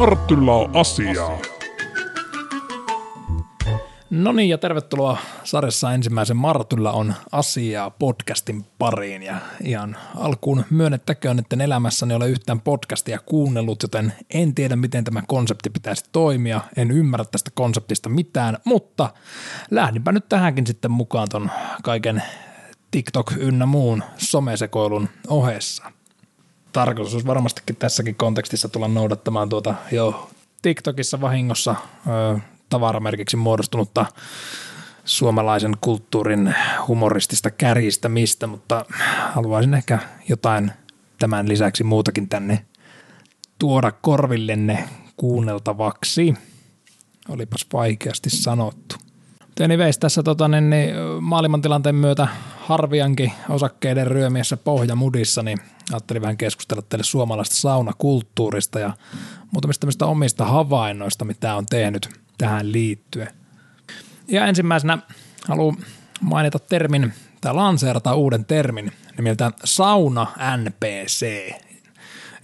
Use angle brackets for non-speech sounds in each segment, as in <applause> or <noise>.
Martylla on asiaa. No niin, ja tervetuloa sarjassa ensimmäisen Martylla on asiaa podcastin pariin. Ja ihan alkuun myönnettäköön, että elämässäni ole yhtään podcastia kuunnellut, joten en tiedä, miten tämä konsepti pitäisi toimia. En ymmärrä tästä konseptista mitään, mutta lähdinpä nyt tähänkin sitten mukaan ton kaiken TikTok ynnä muun somesekoilun ohessa. Tarkoitus olisi varmastikin tässäkin kontekstissa tulla noudattamaan tuota jo TikTokissa vahingossa ö, tavaramerkiksi muodostunutta suomalaisen kulttuurin humoristista kärjistämistä, mutta haluaisin ehkä jotain tämän lisäksi muutakin tänne tuoda korvillenne kuunneltavaksi. Olipas vaikeasti sanottu. Anyways, tässä tota, niin, niin, maailmantilanteen myötä harviankin osakkeiden ryömiessä pohjamudissa, niin ajattelin vähän keskustella teille suomalaista saunakulttuurista ja muutamista tämmöistä omista havainnoista, mitä on tehnyt tähän liittyen. Ja ensimmäisenä haluan mainita termin, tai lanseerata uuden termin nimeltä sauna NPC.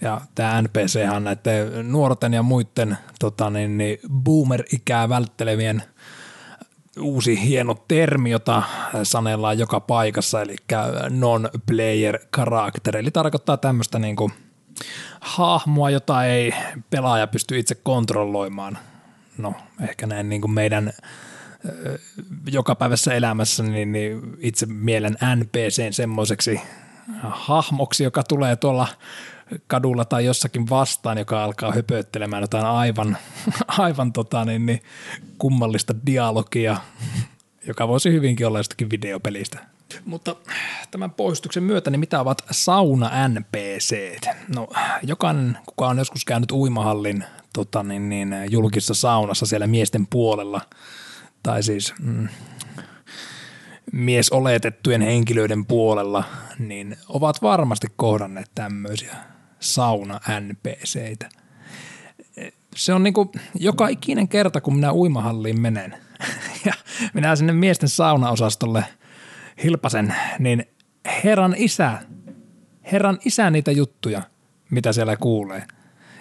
Ja tämä NPC on näiden nuorten ja muiden tota niin, niin boomer-ikää välttelevien – uusi hieno termi, jota sanellaan joka paikassa, eli non-player character, eli tarkoittaa tämmöistä niin kuin hahmoa, jota ei pelaaja pysty itse kontrolloimaan. No, ehkä näin niin kuin meidän jokapäiväisessä elämässä niin, niin itse mielen NPCn semmoiseksi hahmoksi, joka tulee tuolla kadulla tai jossakin vastaan, joka alkaa höpöttelemään jotain aivan, <laughs> aivan tota, niin, niin, kummallista dialogia, joka voisi hyvinkin olla jostakin videopelistä. Mutta tämän poistuksen myötä, niin mitä ovat sauna NPC? No jokainen, kuka on joskus käynyt uimahallin tota, niin, niin, julkisessa saunassa siellä miesten puolella, tai siis mm, miesoletettujen henkilöiden puolella, niin ovat varmasti kohdanneet tämmöisiä sauna-NPCitä. Se on niinku joka ikinen kerta, kun minä uimahalliin menen <laughs> ja minä sinne miesten saunaosastolle hilpasen, niin herran isä, herran isä niitä juttuja, mitä siellä kuulee –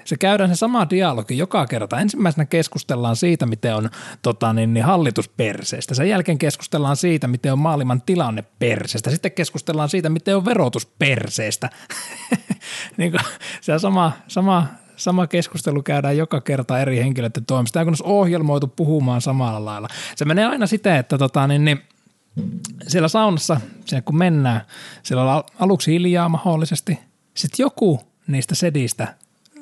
se käydään se sama dialogi joka kerta. Ensimmäisenä keskustellaan siitä, miten on tota, niin, niin hallitus perseestä. Sen jälkeen keskustellaan siitä, miten on maailman tilanne perseestä. Sitten keskustellaan siitä, miten on verotus perseestä. <laughs> niin kuin, se sama, sama, sama keskustelu käydään joka kerta eri henkilöiden toimesta. Tämä on ohjelmoitu puhumaan samalla lailla. Se menee aina siten, että tota, niin, niin, siellä saunassa, siellä kun mennään, siellä on aluksi hiljaa mahdollisesti. Sitten joku niistä sedistä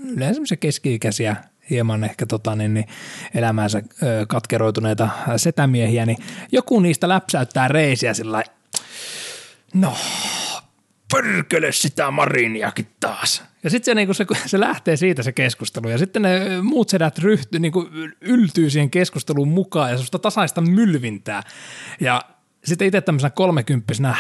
yleensä keski-ikäisiä, hieman ehkä tota, niin, niin, elämäänsä ö, katkeroituneita setämiehiä, niin joku niistä läpsäyttää reisiä sillä no pörkele sitä Mariniakin taas. Ja sitten se, niin se, se lähtee siitä se keskustelu ja sitten ne muut sedät ryhtyy, niin yltyy siihen keskusteluun mukaan ja sellaista tasaista mylvintää. Ja sitten itse tämmöisenä kolmekymppisenä, äh,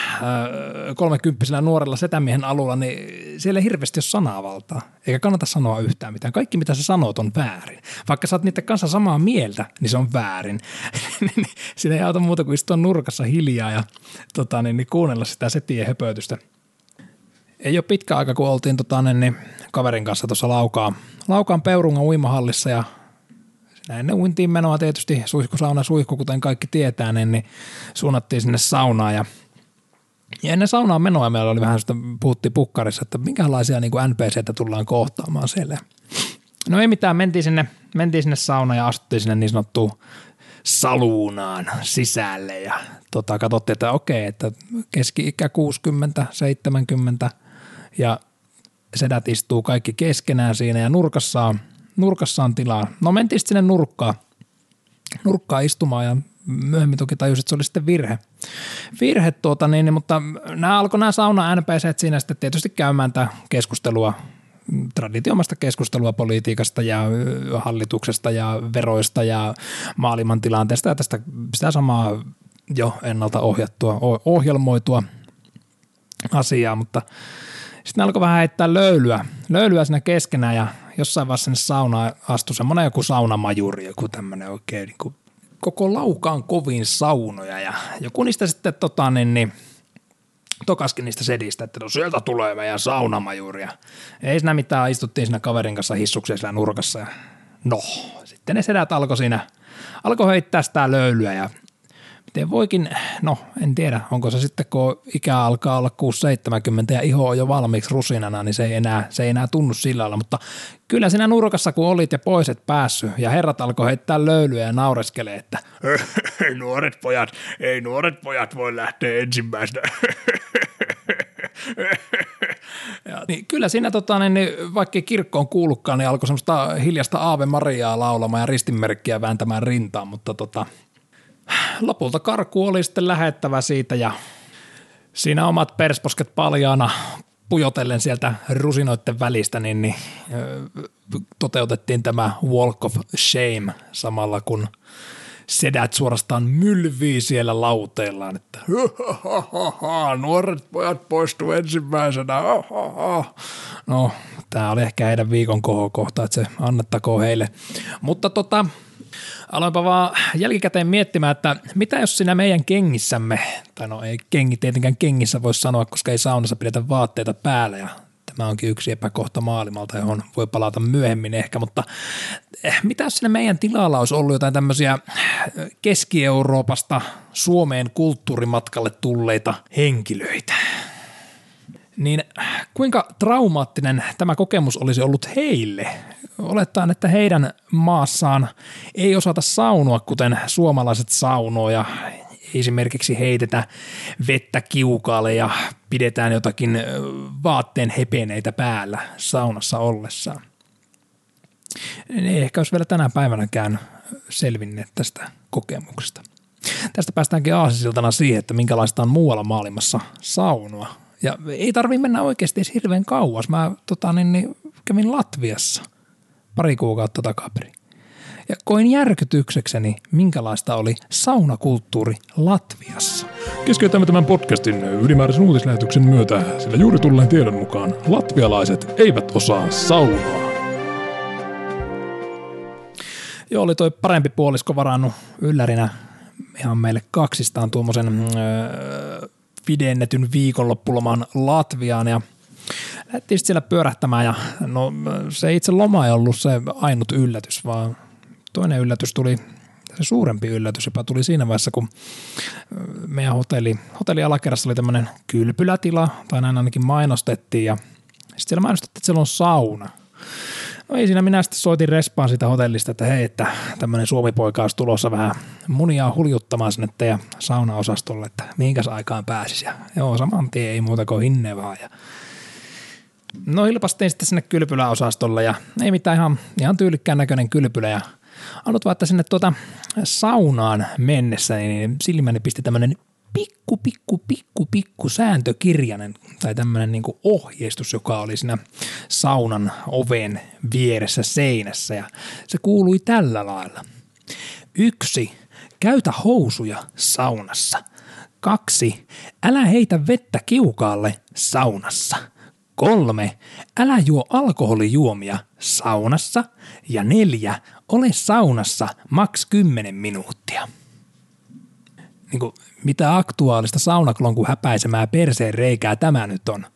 kolmekymppisenä nuorella setämiehen alulla, niin siellä ei hirveästi ole sanavaltaa, eikä kannata sanoa yhtään mitään. Kaikki, mitä sä sanot, on väärin. Vaikka sä oot niiden kanssa samaa mieltä, niin se on väärin. <laughs> Siinä ei auta muuta kuin istua nurkassa hiljaa ja tota, niin, niin kuunnella sitä setien höpötystä. Ei ole pitkä aika, kun oltiin tota, niin, niin, kaverin kanssa tuossa Laukaan, Laukaan Peurungan uimahallissa ja näin uintiin menoa tietysti suihkusauna suihku, kuten kaikki tietää, niin, niin suunnattiin sinne saunaan ja ja ennen saunaan menoa meillä oli vähän sitä, puhuttiin pukkarissa, että minkälaisia niin NPCtä tullaan kohtaamaan siellä. No ei mitään, mentiin sinne, mentiin sinne saunaan ja astuttiin sinne niin sanottuun saluunaan sisälle ja tota, katsottiin, että okei, että keski-ikä 60, 70 ja sedät istuu kaikki keskenään siinä ja nurkassa on – nurkassa on tilaa. No mentiin sinne nurkkaan, nurkkaan istumaan ja myöhemmin toki tajusin, että se oli sitten virhe. Virhe tuota niin, mutta nämä alkoi nämä sauna NPC siinä sitten tietysti käymään tätä keskustelua, traditiomasta keskustelua politiikasta ja hallituksesta ja veroista ja maailman tilanteesta ja tästä sitä samaa jo ennalta ohjattua, ohjelmoitua asiaa, mutta sitten alkoi vähän heittää löylyä, löylyä siinä keskenään ja jossain vaiheessa sinne saunaan astui semmoinen joku saunamajuri, joku tämmöinen oikein niin kuin koko laukaan kovin saunoja ja joku niistä sitten tota niin, niin tokaskin niistä sedistä, että no sieltä tulee meidän saunamajuri ja ei siinä mitään, istuttiin siinä kaverin kanssa hissukseen siellä nurkassa ja No, sitten ne sedät alkoi siinä, alkoi heittää sitä löylyä ja miten voikin, no en tiedä, onko se sitten kun ikä alkaa olla 6-70 ja iho on jo valmiiksi rusinana, niin se ei enää, se ei enää tunnu sillä lailla, mutta kyllä siinä nurkassa kun olit ja poiset päässyt ja herrat alkoi heittää löylyä ja naureskelee, että ei nuoret pojat, ei nuoret pojat voi lähteä ensimmäisenä. <laughs> Ja, niin kyllä siinä, tota, niin, niin, vaikka kirkkoon kuulukaan, niin alkoi semmoista hiljasta Aave Mariaa laulamaan ja ristinmerkkiä vääntämään rintaan, mutta tota, lopulta karku oli sitten lähettävä siitä ja siinä omat persposket paljaana pujotellen sieltä rusinoiden välistä, niin, niin toteutettiin tämä Walk of Shame samalla kun sedät suorastaan mylvii siellä lauteillaan, että nuoret pojat poistu ensimmäisenä. No, tämä oli ehkä heidän viikon kohokohta, että se annettakoon heille. Mutta tota, aloinpa vaan jälkikäteen miettimään, että mitä jos siinä meidän kengissämme, tai no ei kengi tietenkään kengissä voi sanoa, koska ei saunassa pidetä vaatteita päällä ja tämä onkin yksi epäkohta maailmalta, johon voi palata myöhemmin ehkä, mutta eh, mitä jos siinä meidän tilalla olisi ollut jotain tämmöisiä Keski-Euroopasta Suomeen kulttuurimatkalle tulleita henkilöitä? Niin kuinka traumaattinen tämä kokemus olisi ollut heille? Olettaen, että heidän maassaan ei osata saunoa, kuten suomalaiset saunoo ja esimerkiksi heitetä vettä kiukaalle ja pidetään jotakin vaatteen hepeneitä päällä saunassa ollessaan. Ei ehkä olisi vielä tänä päivänäkään selvinneet tästä kokemuksesta. Tästä päästäänkin aasisiltana siihen, että minkälaista on muualla maailmassa saunoa ja ei tarvi mennä oikeasti edes hirveän kauas. Mä tota, niin, niin, kävin Latviassa pari kuukautta takaperin. Ja koin järkytyksekseni, minkälaista oli saunakulttuuri Latviassa. Keskeytämme tämän podcastin ylimääräisen uutislähetyksen myötä, sillä juuri tulleen tiedon mukaan latvialaiset eivät osaa saunaa. Joo, oli toi parempi puolisko varannut yllärinä ihan meille kaksistaan tuommoisen öö, pidennetyn viikonloppuloman Latviaan ja lähdettiin sitten siellä pyörähtämään ja no se itse loma ei ollut se ainut yllätys, vaan toinen yllätys tuli, se suurempi yllätys jopa tuli siinä vaiheessa, kun meidän hotelli, hotelli alakerrassa oli tämmöinen kylpylätila, tai näin ainakin mainostettiin ja sitten siellä mainostettiin, että siellä on sauna – No ei siinä, minä sitten soitin respaan siitä hotellista, että hei, että tämmöinen suomipoika olisi tulossa vähän munia huljuttamaan sinne teidän saunaosastolle, että mihinkäs aikaan pääsisi. Ja joo, saman tien ei muuta kuin hinne vaan. Ja no hilpastiin sitten sinne kylpyläosastolle ja ei mitään ihan, ihan tyylikkään näköinen kylpylä ja Annut vaan, että sinne tuota saunaan mennessä, niin silmäni pisti tämmöinen pikku, pikku, pikku, pikku sääntökirjainen tai tämmöinen niin ohjeistus, joka oli siinä saunan oven vieressä seinässä ja se kuului tällä lailla. Yksi, käytä housuja saunassa. Kaksi, älä heitä vettä kiukaalle saunassa. Kolme, älä juo alkoholijuomia saunassa. Ja neljä, ole saunassa maks 10 minuuttia niin kuin, mitä aktuaalista saunaklonku häpäisemää perseen reikää tämä nyt on.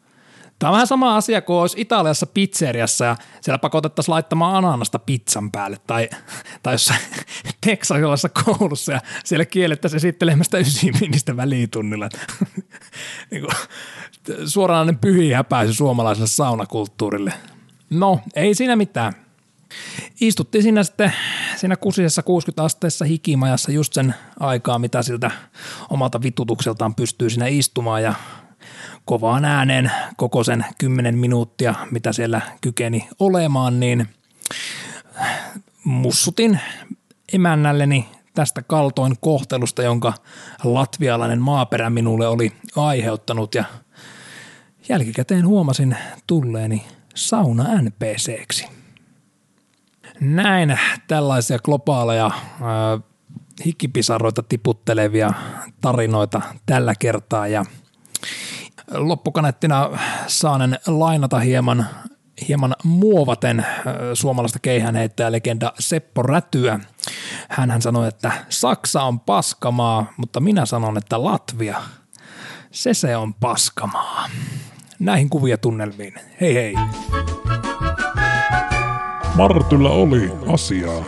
Tämä on vähän sama asia kuin olisi Italiassa pizzeriassa ja siellä pakotettaisiin laittamaan ananasta pizzan päälle tai, tai jossain <laughs> teksasilaisessa koulussa ja siellä kiellettäisiin esittelemästä ysiministä välitunnilla. <laughs> niin kuin, suoranainen pyhi häpäisy suomalaiselle saunakulttuurille. No, ei siinä mitään. Istuttiin siinä sitten siinä kusisessa 60 asteessa hikimajassa just sen aikaa, mitä siltä omalta vitutukseltaan pystyy siinä istumaan ja kovaan ääneen koko sen 10 minuuttia, mitä siellä kykeni olemaan, niin mussutin emännälleni tästä kaltoin kohtelusta, jonka latvialainen maaperä minulle oli aiheuttanut ja jälkikäteen huomasin tulleeni sauna NPCksi näin tällaisia globaaleja äh, hikkipisaroita tiputtelevia tarinoita tällä kertaa ja loppukanettina saanen lainata hieman, hieman muovaten suomalaista keihänheittäjä legenda Seppo Rätyä. Hän sanoi, että Saksa on paskamaa, mutta minä sanon, että Latvia, se se on paskamaa. Näihin kuvia tunnelmiin. Hei hei! Martylla oli asiaa.